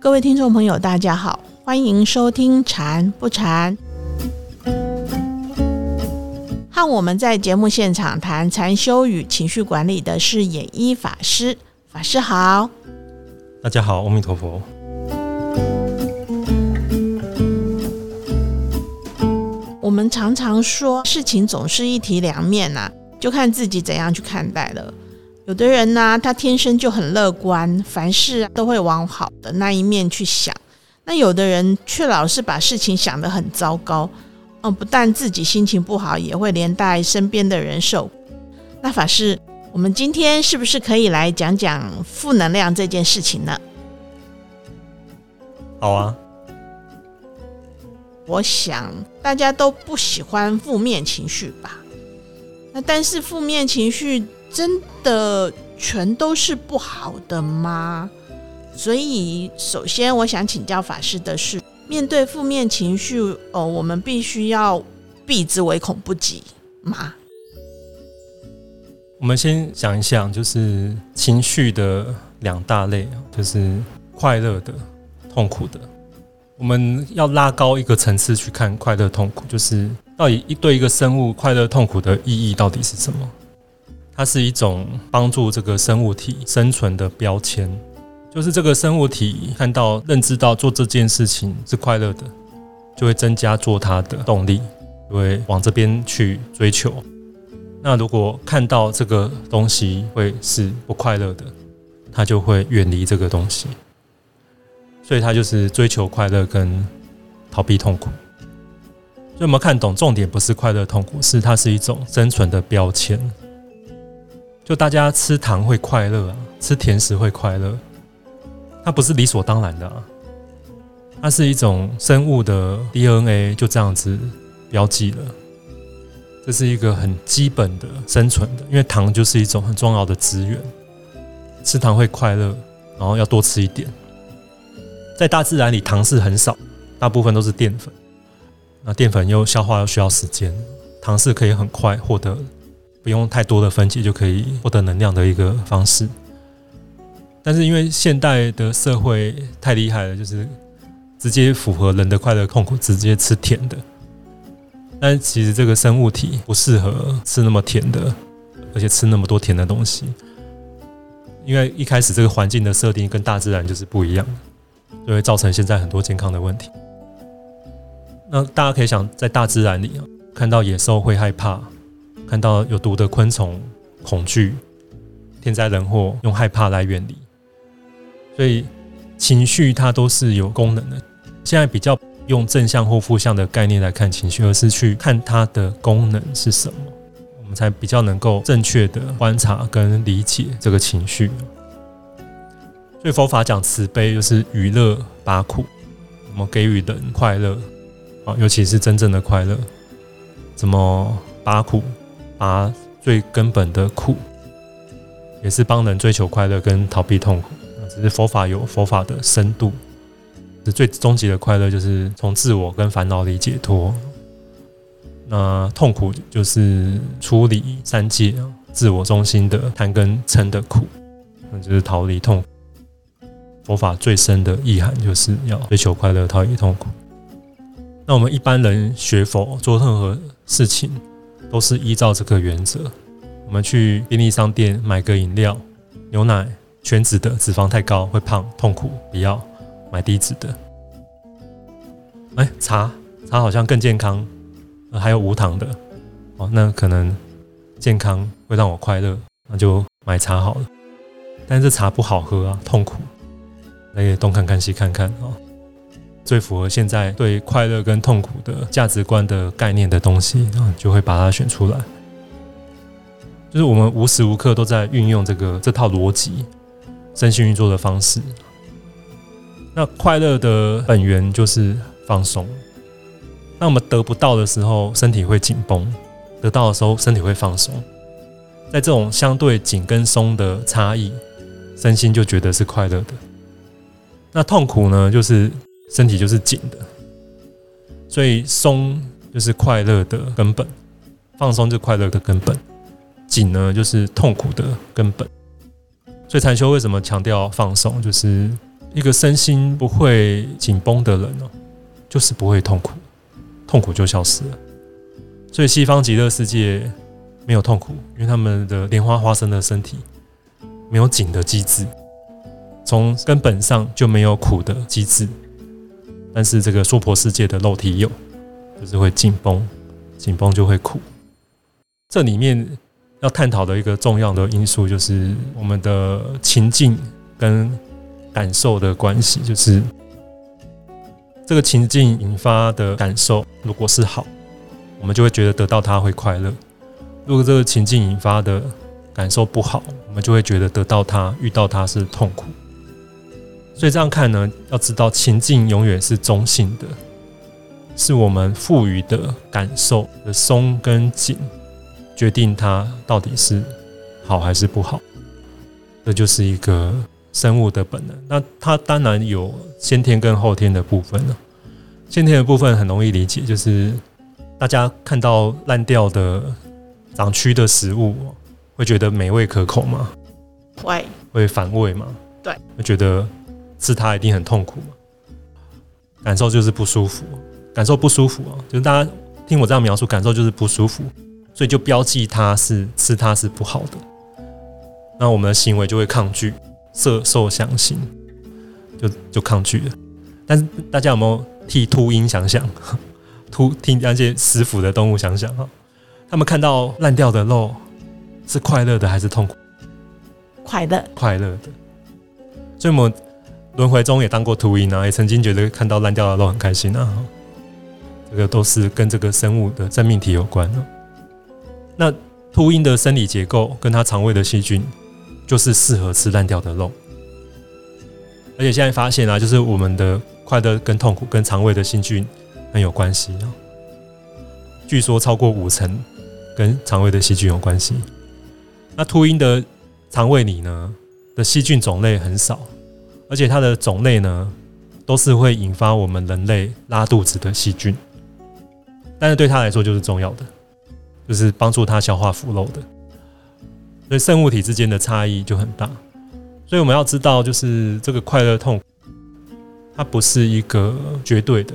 各位听众朋友，大家好，欢迎收听《禅不禅》。和我们在节目现场谈禅修与情绪管理的是演一法师，法师好。大家好，阿弥陀佛。我们常常说，事情总是一体两面呐、就看自己怎样去看待了。有的人呢、他天生就很乐观，凡事啊都会往好的那一面去想；那有的人却老是把事情想得很糟糕，嗯，不但自己心情不好，也会连带身边的人受。那法师，我们今天是不是可以来讲讲负能量这件事情呢？好啊，我想大家都不喜欢负面情绪吧？那但是负面情绪真的全都是不好的吗？所以，首先我想请教法师的是，面对负面情绪，哦，我们必须要避之唯恐不及吗？我们先想一想，就是情绪的两大类，就是快乐的、痛苦的。我们要拉高一个层次去看快乐、痛苦，就是到底一对一个生物快乐、痛苦的意义到底是什么？它是一种帮助这个生物体生存的标签，就是这个生物体看到、认知到做这件事情是快乐的，就会增加做它的动力，就会往这边去追求。那如果看到这个东西会是不快乐的，它就会远离这个东西。所以它就是追求快乐跟逃避痛苦。所以我们看懂重点不是快乐痛苦，是它是一种生存的标签。就大家吃糖会快乐啊，吃甜食会快乐，它不是理所当然的啊，它是一种生物的 DNA 就这样子标记了。这是一个很基本的生存的，因为糖就是一种很重要的资源，吃糖会快乐，然后要多吃一点。在大自然里，糖是很少，大部分都是淀粉。那淀粉又消化又需要时间，糖是可以很快获得，不用太多的分解就可以获得能量的一个方式。但是因为现代的社会太厉害了，就是直接符合人的快乐痛苦，直接吃甜的。但其实这个生物体不适合吃那么甜的，而且吃那么多甜的东西，因为一开始这个环境的设定跟大自然就是不一样的，就会造成现在很多健康的问题。那大家可以想，在大自然里，看到野兽会害怕，看到有毒的昆虫恐惧，天灾人祸用害怕来远离，所以情绪它都是有功能的。现在比较用正向或负向的概念来看情绪，而是去看它的功能是什么，我们才比较能够正确的观察跟理解这个情绪。所以佛法讲慈悲，就是娱乐拔苦，我们给予人快乐啊，尤其是真正的快乐，怎么拔苦，拔最根本的苦，也是帮人追求快乐跟逃避痛苦。只是佛法有佛法的深度。是最终极的快乐就是从自我跟烦恼里解脱。那痛苦就是处理三界自我中心的贪跟嗔的苦，那就是逃离痛苦。佛法最深的意涵就是要追求快乐，逃离痛苦。那我们一般人学佛做任何事情，都是依照这个原则。我们去便利商店买个饮料，牛奶全脂的，脂肪太高会胖，痛苦，不要。买低脂的，哎，茶茶好像更健康，呃，还有无糖的，哦，那可能健康会让我快乐，那就买茶好了。但是茶不好喝啊，痛苦，那也东看看西看看啊。最符合现在对快乐跟痛苦的价值观的概念的东西然后，就会把它选出来。就是我们无时无刻都在运用这个这套逻辑，身心运作的方式。那快乐的本源就是放松。那我们得不到的时候，身体会紧绷；得到的时候，身体会放松。在这种相对紧跟松的差异，身心就觉得是快乐的。那痛苦呢，就是身体就是紧的，所以松就是快乐的根本，放松就快乐的根本。紧呢，就是痛苦的根本。所以禅修为什么强调放松？就是一个身心不会紧绷的人哦，就是不会痛苦，痛苦就消失了。所以西方极乐世界没有痛苦，因为他们的莲花花生的身体没有紧的机制，从根本上就没有苦的机制。但是这个娑婆世界的肉体有，就是会紧绷，紧绷就会苦。这里面要探讨的一个重要的因素，就是我们的情境跟感受的关系。就是这个情境引发的感受，如果是好，我们就会觉得得到它会快乐；如果这个情境引发的感受不好，我们就会觉得得到它、遇到它是痛苦。所以这样看呢，要知道情境永远是中性的，是我们赋予的感受的松跟紧。决定它到底是好还是不好，这就是一个生物的本能。那它当然有先天跟后天的部分了。先天的部分很容易理解，就是大家看到烂掉的长蛆的食物，会觉得美味可口吗？会，会反胃吗？对，会觉得吃它一定很痛苦嘛？感受就是不舒服，感受不舒服啊！就是大家听我这样描述，感受就是不舒服。所以就标记它是吃它是不好的，那我们的行为就会抗拒，色受想行，就就抗拒了。但是大家有没有替秃鹰想想？秃听那些食腐的动物想想哈，他们看到烂掉的肉是快乐的还是痛苦？快乐，快乐的。所以我们轮回中也当过秃鹰啊，也曾经觉得看到烂掉的肉很开心啊。这个都是跟这个生物的生命体有关的。那秃鹰的生理结构跟它肠胃的细菌，就是适合吃烂掉的肉。而且现在发现啊，就是我们的快乐跟痛苦跟肠胃的细菌很有关系啊。据说超过五成跟肠胃的细菌有关系。那秃鹰的肠胃里呢的细菌种类很少，而且它的种类呢都是会引发我们人类拉肚子的细菌，但是对它来说就是重要的。就是帮助它消化腐肉的，所以生物体之间的差异就很大。所以我们要知道，就是这个快乐痛，它不是一个绝对的。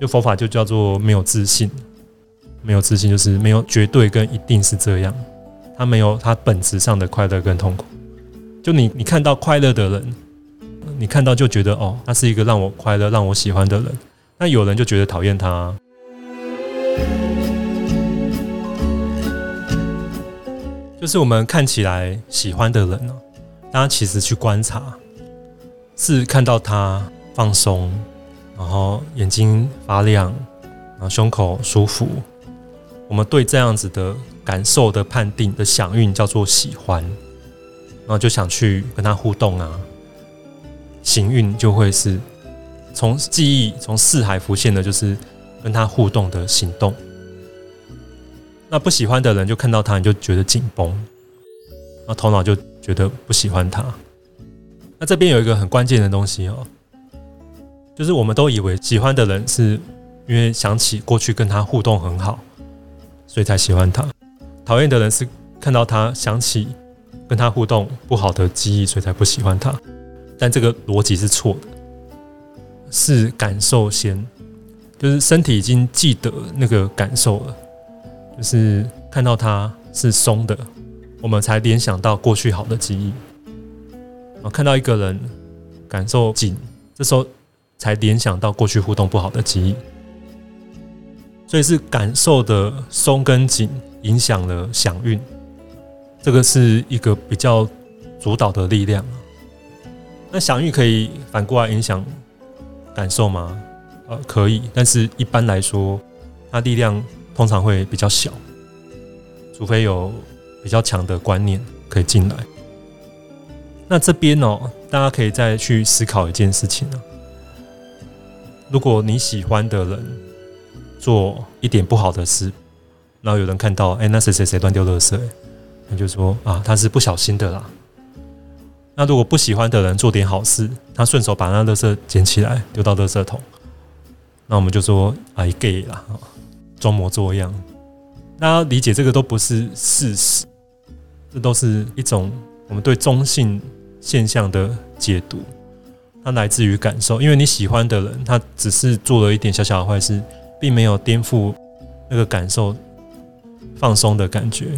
就佛法就叫做没有自信，没有自信就是没有绝对跟一定是这样，它没有它本质上的快乐跟痛苦。就你你看到快乐的人，你看到就觉得哦，他是一个让我快乐、让我喜欢的人。那有人就觉得讨厌他。就是我们看起来喜欢的人呢，大家其实去观察，是看到他放松，然后眼睛发亮，然后胸口舒服，我们对这样子的感受的判定的响应叫做喜欢，然后就想去跟他互动啊，行运就会是从记忆从四海浮现的，就是跟他互动的行动。那不喜欢的人就看到他，你就觉得紧绷，然后头脑就觉得不喜欢他。那这边有一个很关键的东西哦，就是我们都以为喜欢的人是因为想起过去跟他互动很好，所以才喜欢他；讨厌的人是看到他想起跟他互动不好的记忆，所以才不喜欢他。但这个逻辑是错的，是感受先，就是身体已经记得那个感受了。就是看到它是松的，我们才联想到过去好的记忆。啊，看到一个人感受紧，这时候才联想到过去互动不好的记忆。所以是感受的松跟紧影响了响运，这个是一个比较主导的力量。那响运可以反过来影响感受吗？呃，可以，但是一般来说，它力量。通常会比较小，除非有比较强的观念可以进来。那这边哦，大家可以再去思考一件事情啊。如果你喜欢的人做一点不好的事，然后有人看到，哎，那谁谁谁乱丢垃圾，那就说啊，他是不小心的啦。那如果不喜欢的人做点好事，他顺手把那垃圾捡起来丢到垃圾桶，那我们就说啊，gay 啦。装模作样，大家理解这个都不是事实，这都是一种我们对中性现象的解读，它来自于感受。因为你喜欢的人，他只是做了一点小小的坏事，并没有颠覆那个感受、放松的感觉。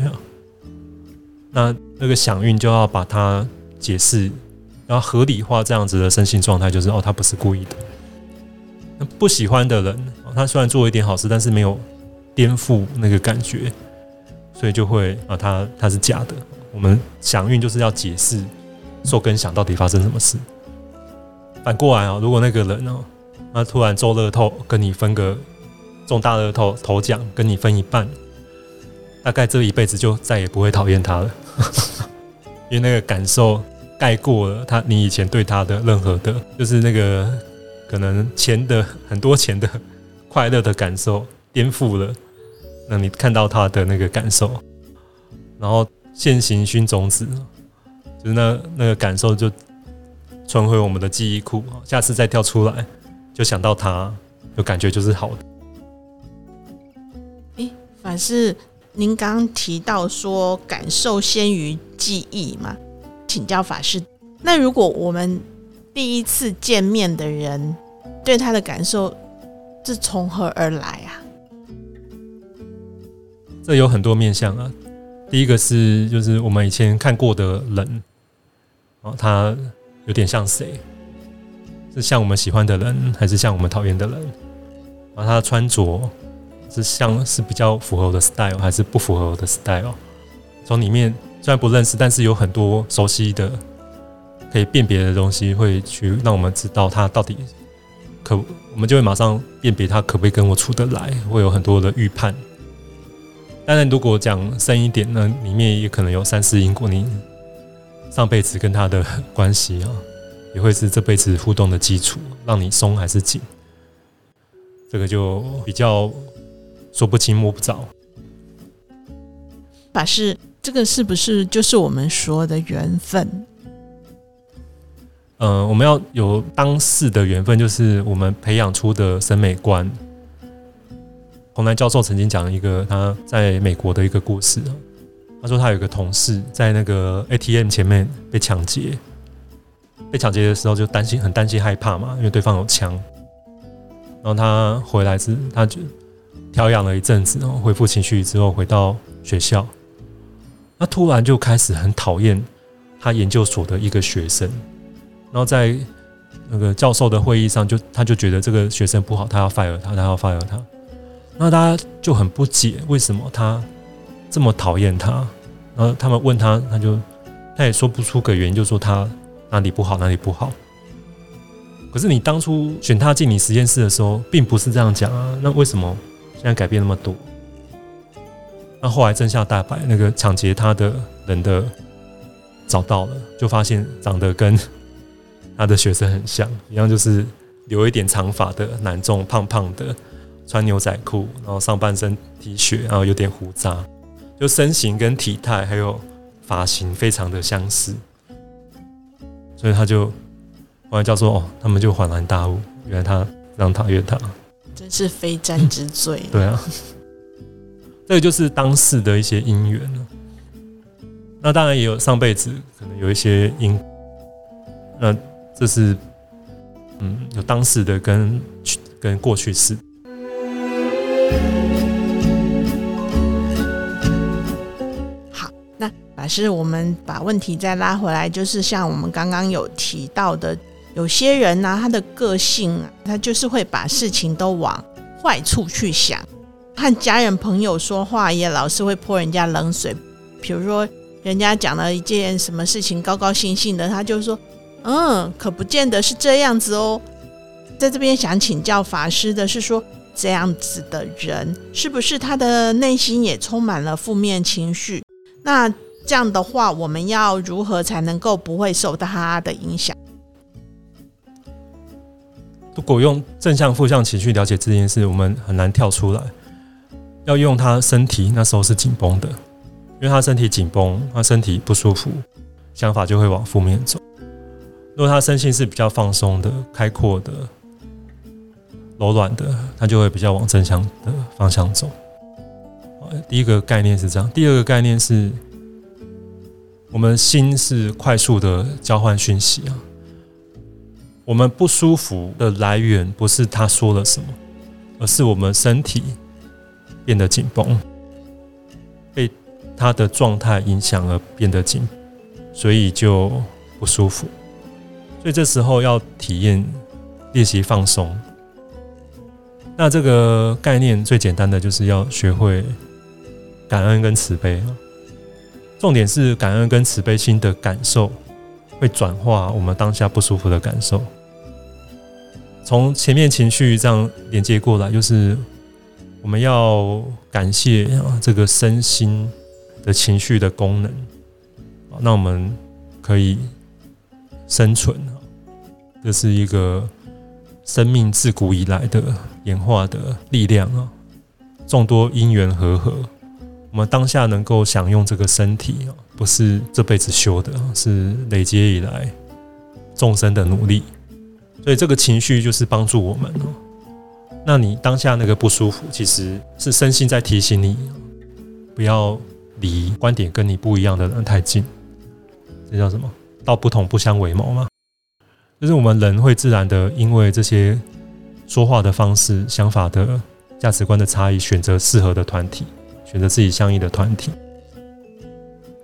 那那个响应就要把它解释，然后合理化这样子的身心状态，就是哦，他不是故意的。那不喜欢的人，他虽然做了一点好事，但是没有。颠覆那个感觉，所以就会啊，他他是假的。我们想运就是要解释受跟想到底发生什么事。反过来啊，如果那个人哦，他突然中乐透跟你分个中大乐透头奖，跟你分一半，大概这一辈子就再也不会讨厌他了，因为那个感受盖过了他你以前对他的任何的，就是那个可能钱的很多钱的快乐的感受。颠覆了，那你看到他的那个感受，然后现行熏种子，就是那那个感受就传回我们的记忆库，下次再跳出来就想到他，就感觉就是好的。诶，反是您刚提到说感受先于记忆嘛？请教法师，那如果我们第一次见面的人对他的感受是从何而来啊？这有很多面向啊。第一个是，就是我们以前看过的人，哦，他有点像谁？是像我们喜欢的人，还是像我们讨厌的人？然后他的穿着是像是比较符合我的 style，还是不符合我的 style？从里面虽然不认识，但是有很多熟悉的、可以辨别的东西，会去让我们知道他到底可，我们就会马上辨别他可不可以跟我处得来，会有很多的预判。当然，如果讲深一点，那里面也可能有三世因果。你上辈子跟他的关系啊，也会是这辈子互动的基础，让你松还是紧，这个就比较说不清摸不着。法师，这个是不是就是我们说的缘分？呃，我们要有当世的缘分，就是我们培养出的审美观。洪南教授曾经讲了一个他在美国的一个故事他说他有个同事在那个 ATM 前面被抢劫，被抢劫的时候就担心很担心害怕嘛，因为对方有枪。然后他回来之他就调养了一阵子，然后恢复情绪之后回到学校，他突然就开始很讨厌他研究所的一个学生。然后在那个教授的会议上，就他就觉得这个学生不好，他要 fire 他，他要 fire 他。那大家就很不解，为什么他这么讨厌他？然后他们问他，他就他也说不出个原因，就说他哪里不好，哪里不好。可是你当初选他进你实验室的时候，并不是这样讲啊。那为什么现在改变那么多？那后来真相大白，那个抢劫他的人的找到了，就发现长得跟他的学生很像，一样就是留一点长发的男众，胖胖的。穿牛仔裤，然后上半身 T 恤，然后有点胡渣，就身形跟体态还有发型非常的相似，所以他就后来叫做哦，他们就恍然大悟，原来他让讨厌他，真是非战之罪。对啊，这个就是当世的一些因缘了。那当然也有上辈子可能有一些因，那这是嗯有当事的跟跟过去式。好，那老师，我们把问题再拉回来，就是像我们刚刚有提到的，有些人呢，他的个性啊，他就是会把事情都往坏处去想，和家人朋友说话也老是会泼人家冷水，比如说人家讲了一件什么事情，高高兴兴的，他就说，嗯，可不见得是这样子哦。在这边想请教法师的是说。这样子的人，是不是他的内心也充满了负面情绪？那这样的话，我们要如何才能够不会受到他的影响？如果用正向、负向情绪了解这件事，我们很难跳出来。要用他身体那时候是紧绷的，因为他身体紧绷，他身体不舒服，想法就会往负面走。如果他身心是比较放松的、开阔的。柔软的，他就会比较往正向的方向走。第一个概念是这样，第二个概念是，我们心是快速的交换讯息啊。我们不舒服的来源不是他说了什么，而是我们身体变得紧绷，被他的状态影响而变得紧，所以就不舒服。所以这时候要体验练习放松。那这个概念最简单的就是要学会感恩跟慈悲。重点是感恩跟慈悲心的感受会转化我们当下不舒服的感受。从前面情绪这样连接过来，就是我们要感谢这个身心的情绪的功能，那我们可以生存，这是一个生命自古以来的演化的力量啊，众多因缘和合，我们当下能够享用这个身体啊，不是这辈子修的，是累积以来众生的努力。所以这个情绪就是帮助我们哦。那你当下那个不舒服，其实是身心在提醒你，不要离观点跟你不一样的人太近。这叫什么？道不同不相为谋嘛。就是我们人会自然的因为这些说话的方式、想法的价值观的差异，选择适合的团体，选择自己相应的团体。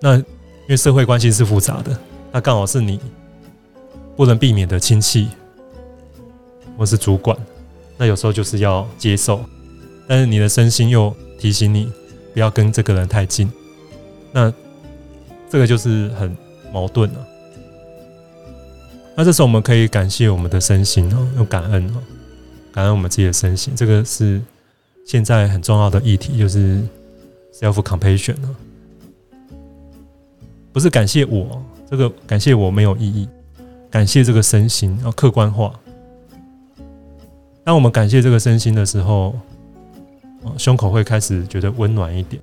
那因为社会关系是复杂的，那刚好是你不能避免的亲戚。或是主管，那有时候就是要接受，但是你的身心又提醒你不要跟这个人太近，那这个就是很矛盾了。那这时候我们可以感谢我们的身心哦，用感恩哦，感恩我们自己的身心，这个是现在很重要的议题，就是 self compassion 啊，不是感谢我，这个感谢我没有意义，感谢这个身心要客观化。当我们感谢这个身心的时候，胸口会开始觉得温暖一点。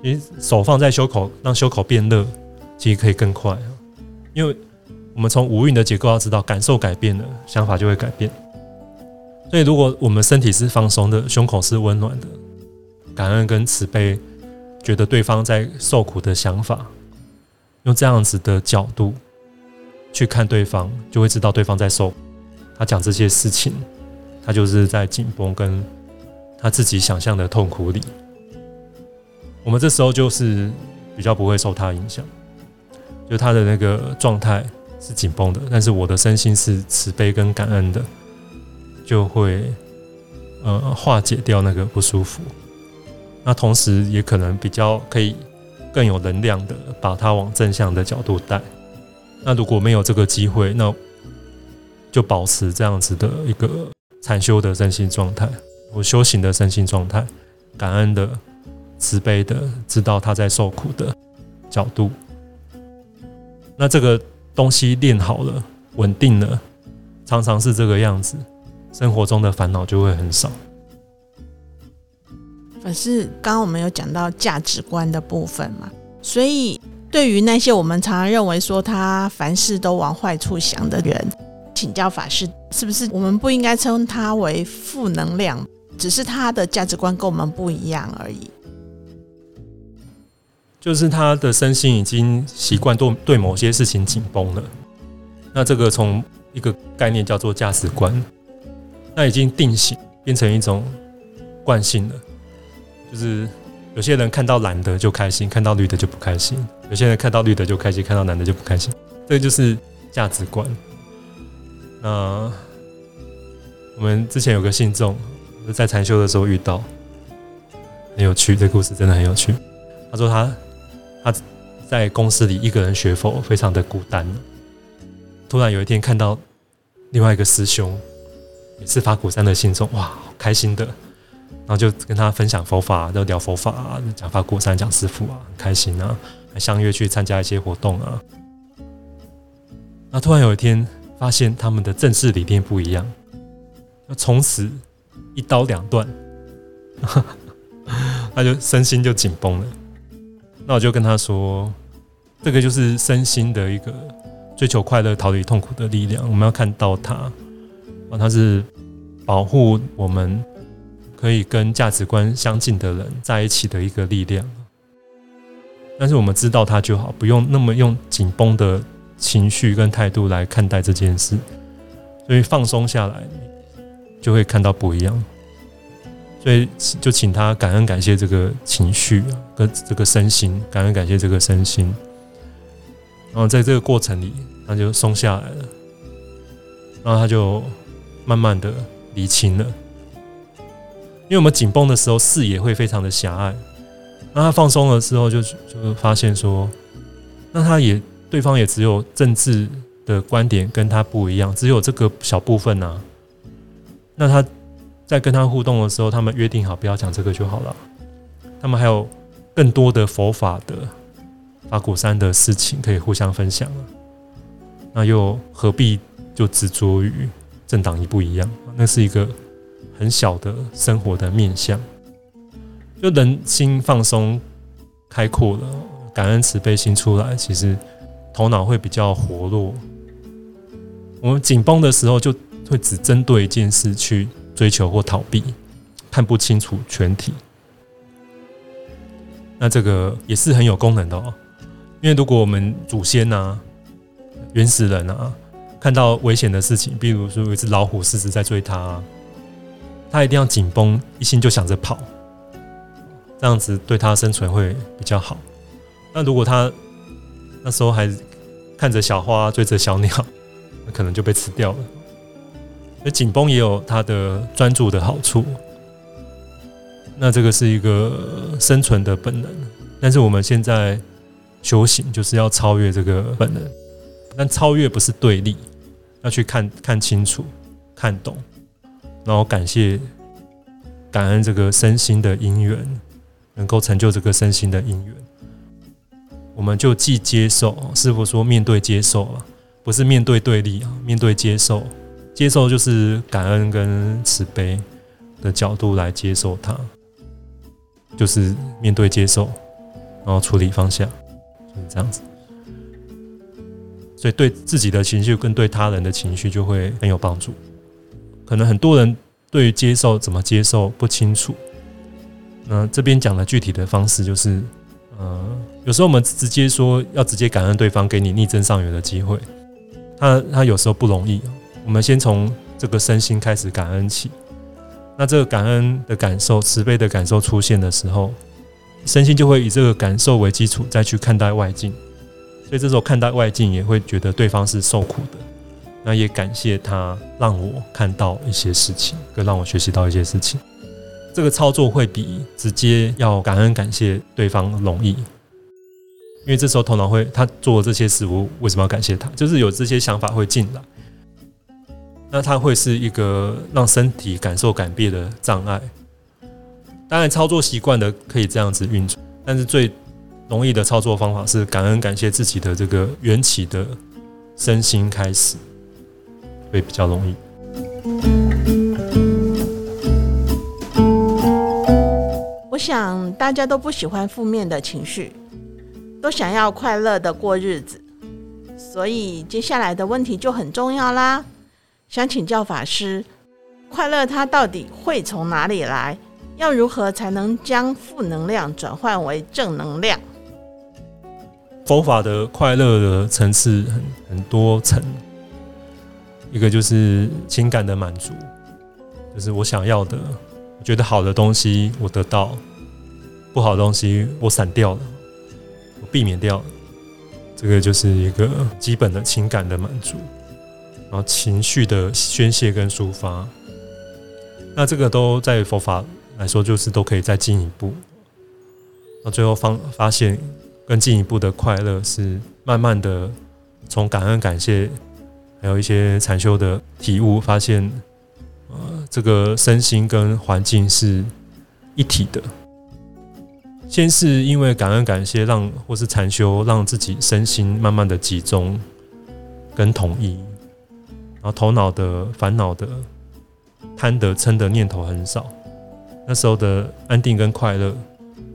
你手放在胸口，让胸口变热，其实可以更快。因为我们从五蕴的结构要知道，感受改变了，想法就会改变。所以，如果我们身体是放松的，胸口是温暖的，感恩跟慈悲，觉得对方在受苦的想法，用这样子的角度去看对方，就会知道对方在受。他讲这些事情，他就是在紧绷，跟他自己想象的痛苦里。我们这时候就是比较不会受他影响，就他的那个状态是紧绷的，但是我的身心是慈悲跟感恩的，就会呃化解掉那个不舒服。那同时也可能比较可以更有能量的把它往正向的角度带。那如果没有这个机会，那就保持这样子的一个禅修的身心状态，我修行的身心状态，感恩的、慈悲的，知道他在受苦的角度。那这个东西练好了、稳定了，常常是这个样子，生活中的烦恼就会很少。可是刚刚我们有讲到价值观的部分嘛，所以对于那些我们常常认为说他凡事都往坏处想的人。请教法师，是不是我们不应该称他为负能量？只是他的价值观跟我们不一样而已。就是他的身心已经习惯对对某些事情紧绷了。那这个从一个概念叫做价值观，那已经定型，变成一种惯性了。就是有些人看到蓝的就开心，看到绿的就不开心；有些人看到绿的就开心，看到蓝的就不开心。这就是价值观。那我们之前有个信众，在禅修的时候遇到，很有趣。这故事真的很有趣。他说他他在公司里一个人学佛，非常的孤单。突然有一天看到另外一个师兄，也是法鼓山的信众，哇，好开心的。然后就跟他分享佛法，就聊佛法啊，讲法鼓山，讲师傅啊，很开心啊，还相约去参加一些活动啊。那突然有一天。发现他们的正式理念不一样，那从此一刀两断，他就身心就紧绷了。那我就跟他说，这个就是身心的一个追求快乐、逃离痛苦的力量。我们要看到它，啊，它是保护我们可以跟价值观相近的人在一起的一个力量。但是我们知道它就好，不用那么用紧绷的情绪跟态度来看待这件事，所以放松下来，就会看到不一样。所以就请他感恩感谢这个情绪跟这个身心，感恩感谢这个身心。然后在这个过程里，他就松下来了，然后他就慢慢的理清了。因为我们紧绷的时候，视野会非常的狭隘。那他放松了之后，就就发现说，那他也对方也只有政治的观点跟他不一样，只有这个小部分呐。那他在跟他互动的时候，他们约定好不要讲这个就好了。他们还有更多的佛法的法鼓山的事情可以互相分享啊。那又何必就执着于政党一不一样？那是一个很小的生活的面相。就人心放松、开阔了，感恩慈悲心出来，其实头脑会比较活络。我们紧绷的时候，就会只针对一件事去追求或逃避，看不清楚全体。那这个也是很有功能的哦，因为如果我们祖先呐、原始人啊，看到危险的事情，比如说有一只老虎、狮子在追他，他一定要紧绷，一心就想着跑。这样子对他生存会比较好。那如果他那时候还看着小花追着小鸟，那可能就被吃掉了。那紧绷也有它的专注的好处。那这个是一个生存的本能，但是我们现在修行就是要超越这个本能。但超越不是对立，要去看看清楚、看懂，然后感谢、感恩这个身心的因缘。能够成就这个身心的因缘，我们就既接受师傅说面对接受了，不是面对对立啊，面对接受，接受就是感恩跟慈悲的角度来接受它，就是面对接受，然后处理放下，就是这样子。所以对自己的情绪跟对他人的情绪就会很有帮助。可能很多人对于接受怎么接受不清楚。那这边讲的具体的方式就是，呃，有时候我们直接说要直接感恩对方给你逆增上缘的机会，他他有时候不容易。我们先从这个身心开始感恩起，那这个感恩的感受、慈悲的感受出现的时候，身心就会以这个感受为基础再去看待外境，所以这时候看待外境也会觉得对方是受苦的，那也感谢他让我看到一些事情，跟让我学习到一些事情。这个操作会比直接要感恩感谢对方容易，因为这时候头脑会他做这些事，我为什么要感谢他？就是有这些想法会进来，那他会是一个让身体感受改变的障碍。当然，操作习惯的可以这样子运作，但是最容易的操作方法是感恩感谢自己的这个缘起的身心开始，会比较容易。我想大家都不喜欢负面的情绪，都想要快乐的过日子，所以接下来的问题就很重要啦。想请教法师，快乐它到底会从哪里来？要如何才能将负能量转换为正能量？佛法的快乐的层次很很多层，一个就是情感的满足，就是我想要的，我觉得好的东西我得到。不好的东西我散掉了，我避免掉了，这个就是一个基本的情感的满足，然后情绪的宣泄跟抒发，那这个都在佛法来说就是都可以再进一步，那最后发发现更进一步的快乐是慢慢的从感恩感谢，还有一些禅修的体悟，发现呃这个身心跟环境是一体的。先是因为感恩感谢，让或是禅修，让自己身心慢慢的集中跟统一，然后头脑的烦恼的贪得嗔的念头很少，那时候的安定跟快乐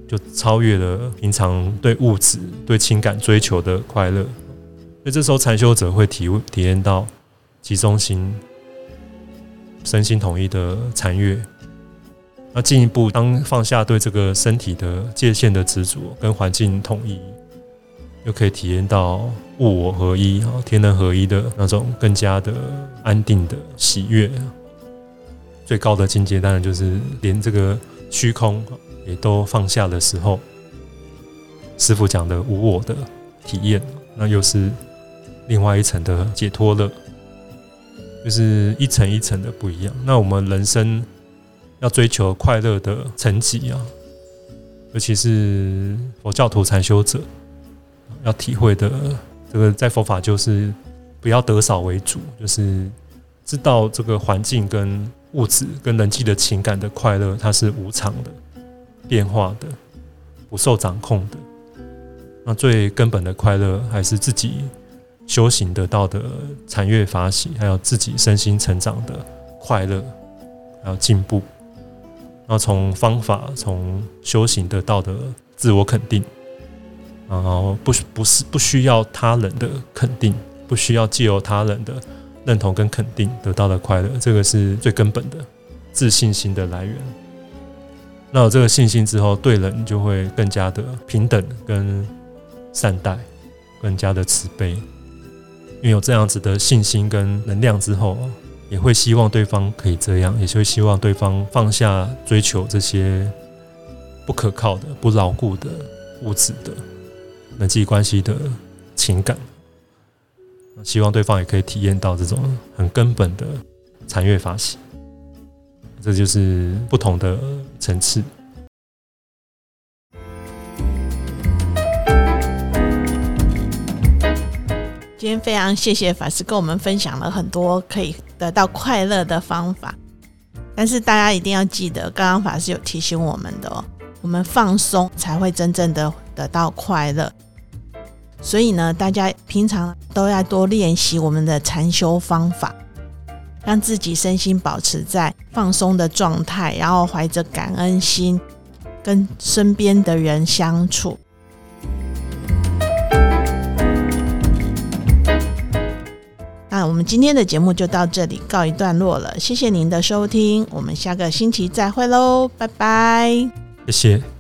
就超越了平常对物质、对情感追求的快乐，所以这时候禅修者会体体验到集中心、身心统一的禅悦。那进一步，当放下对这个身体的界限的执着，跟环境统一，又可以体验到物我合一啊，天人合一的那种更加的安定的喜悦。最高的境界，当然就是连这个虚空也都放下的时候，师傅讲的无我的体验，那又是另外一层的解脱了，就是一层一层的不一样。那我们人生。要追求快乐的层级啊，尤其是佛教徒禅修者要体会的这个，在佛法就是不要得少为主，就是知道这个环境跟物质跟人际的情感的快乐，它是无常的、变化的、不受掌控的。那最根本的快乐，还是自己修行得到的禅悦法喜，还有自己身心成长的快乐，还有进步。然后从方法、从修行得到的自我肯定，然后不不是不需要他人的肯定，不需要借由他人的认同跟肯定得到的快乐，这个是最根本的自信心的来源。那有这个信心之后，对人就会更加的平等跟善待，更加的慈悲。因为有这样子的信心跟能量之后。也会希望对方可以这样，也会希望对方放下追求这些不可靠的、不牢固的物质的人际关系的情感，希望对方也可以体验到这种很根本的禅悦法喜，这就是不同的层次。今天非常谢谢法师跟我们分享了很多可以得到快乐的方法，但是大家一定要记得，刚刚法师有提醒我们的哦，我们放松才会真正的得到快乐。所以呢，大家平常都要多练习我们的禅修方法，让自己身心保持在放松的状态，然后怀着感恩心跟身边的人相处。我们今天的节目就到这里告一段落了，谢谢您的收听，我们下个星期再会喽，拜拜，谢谢。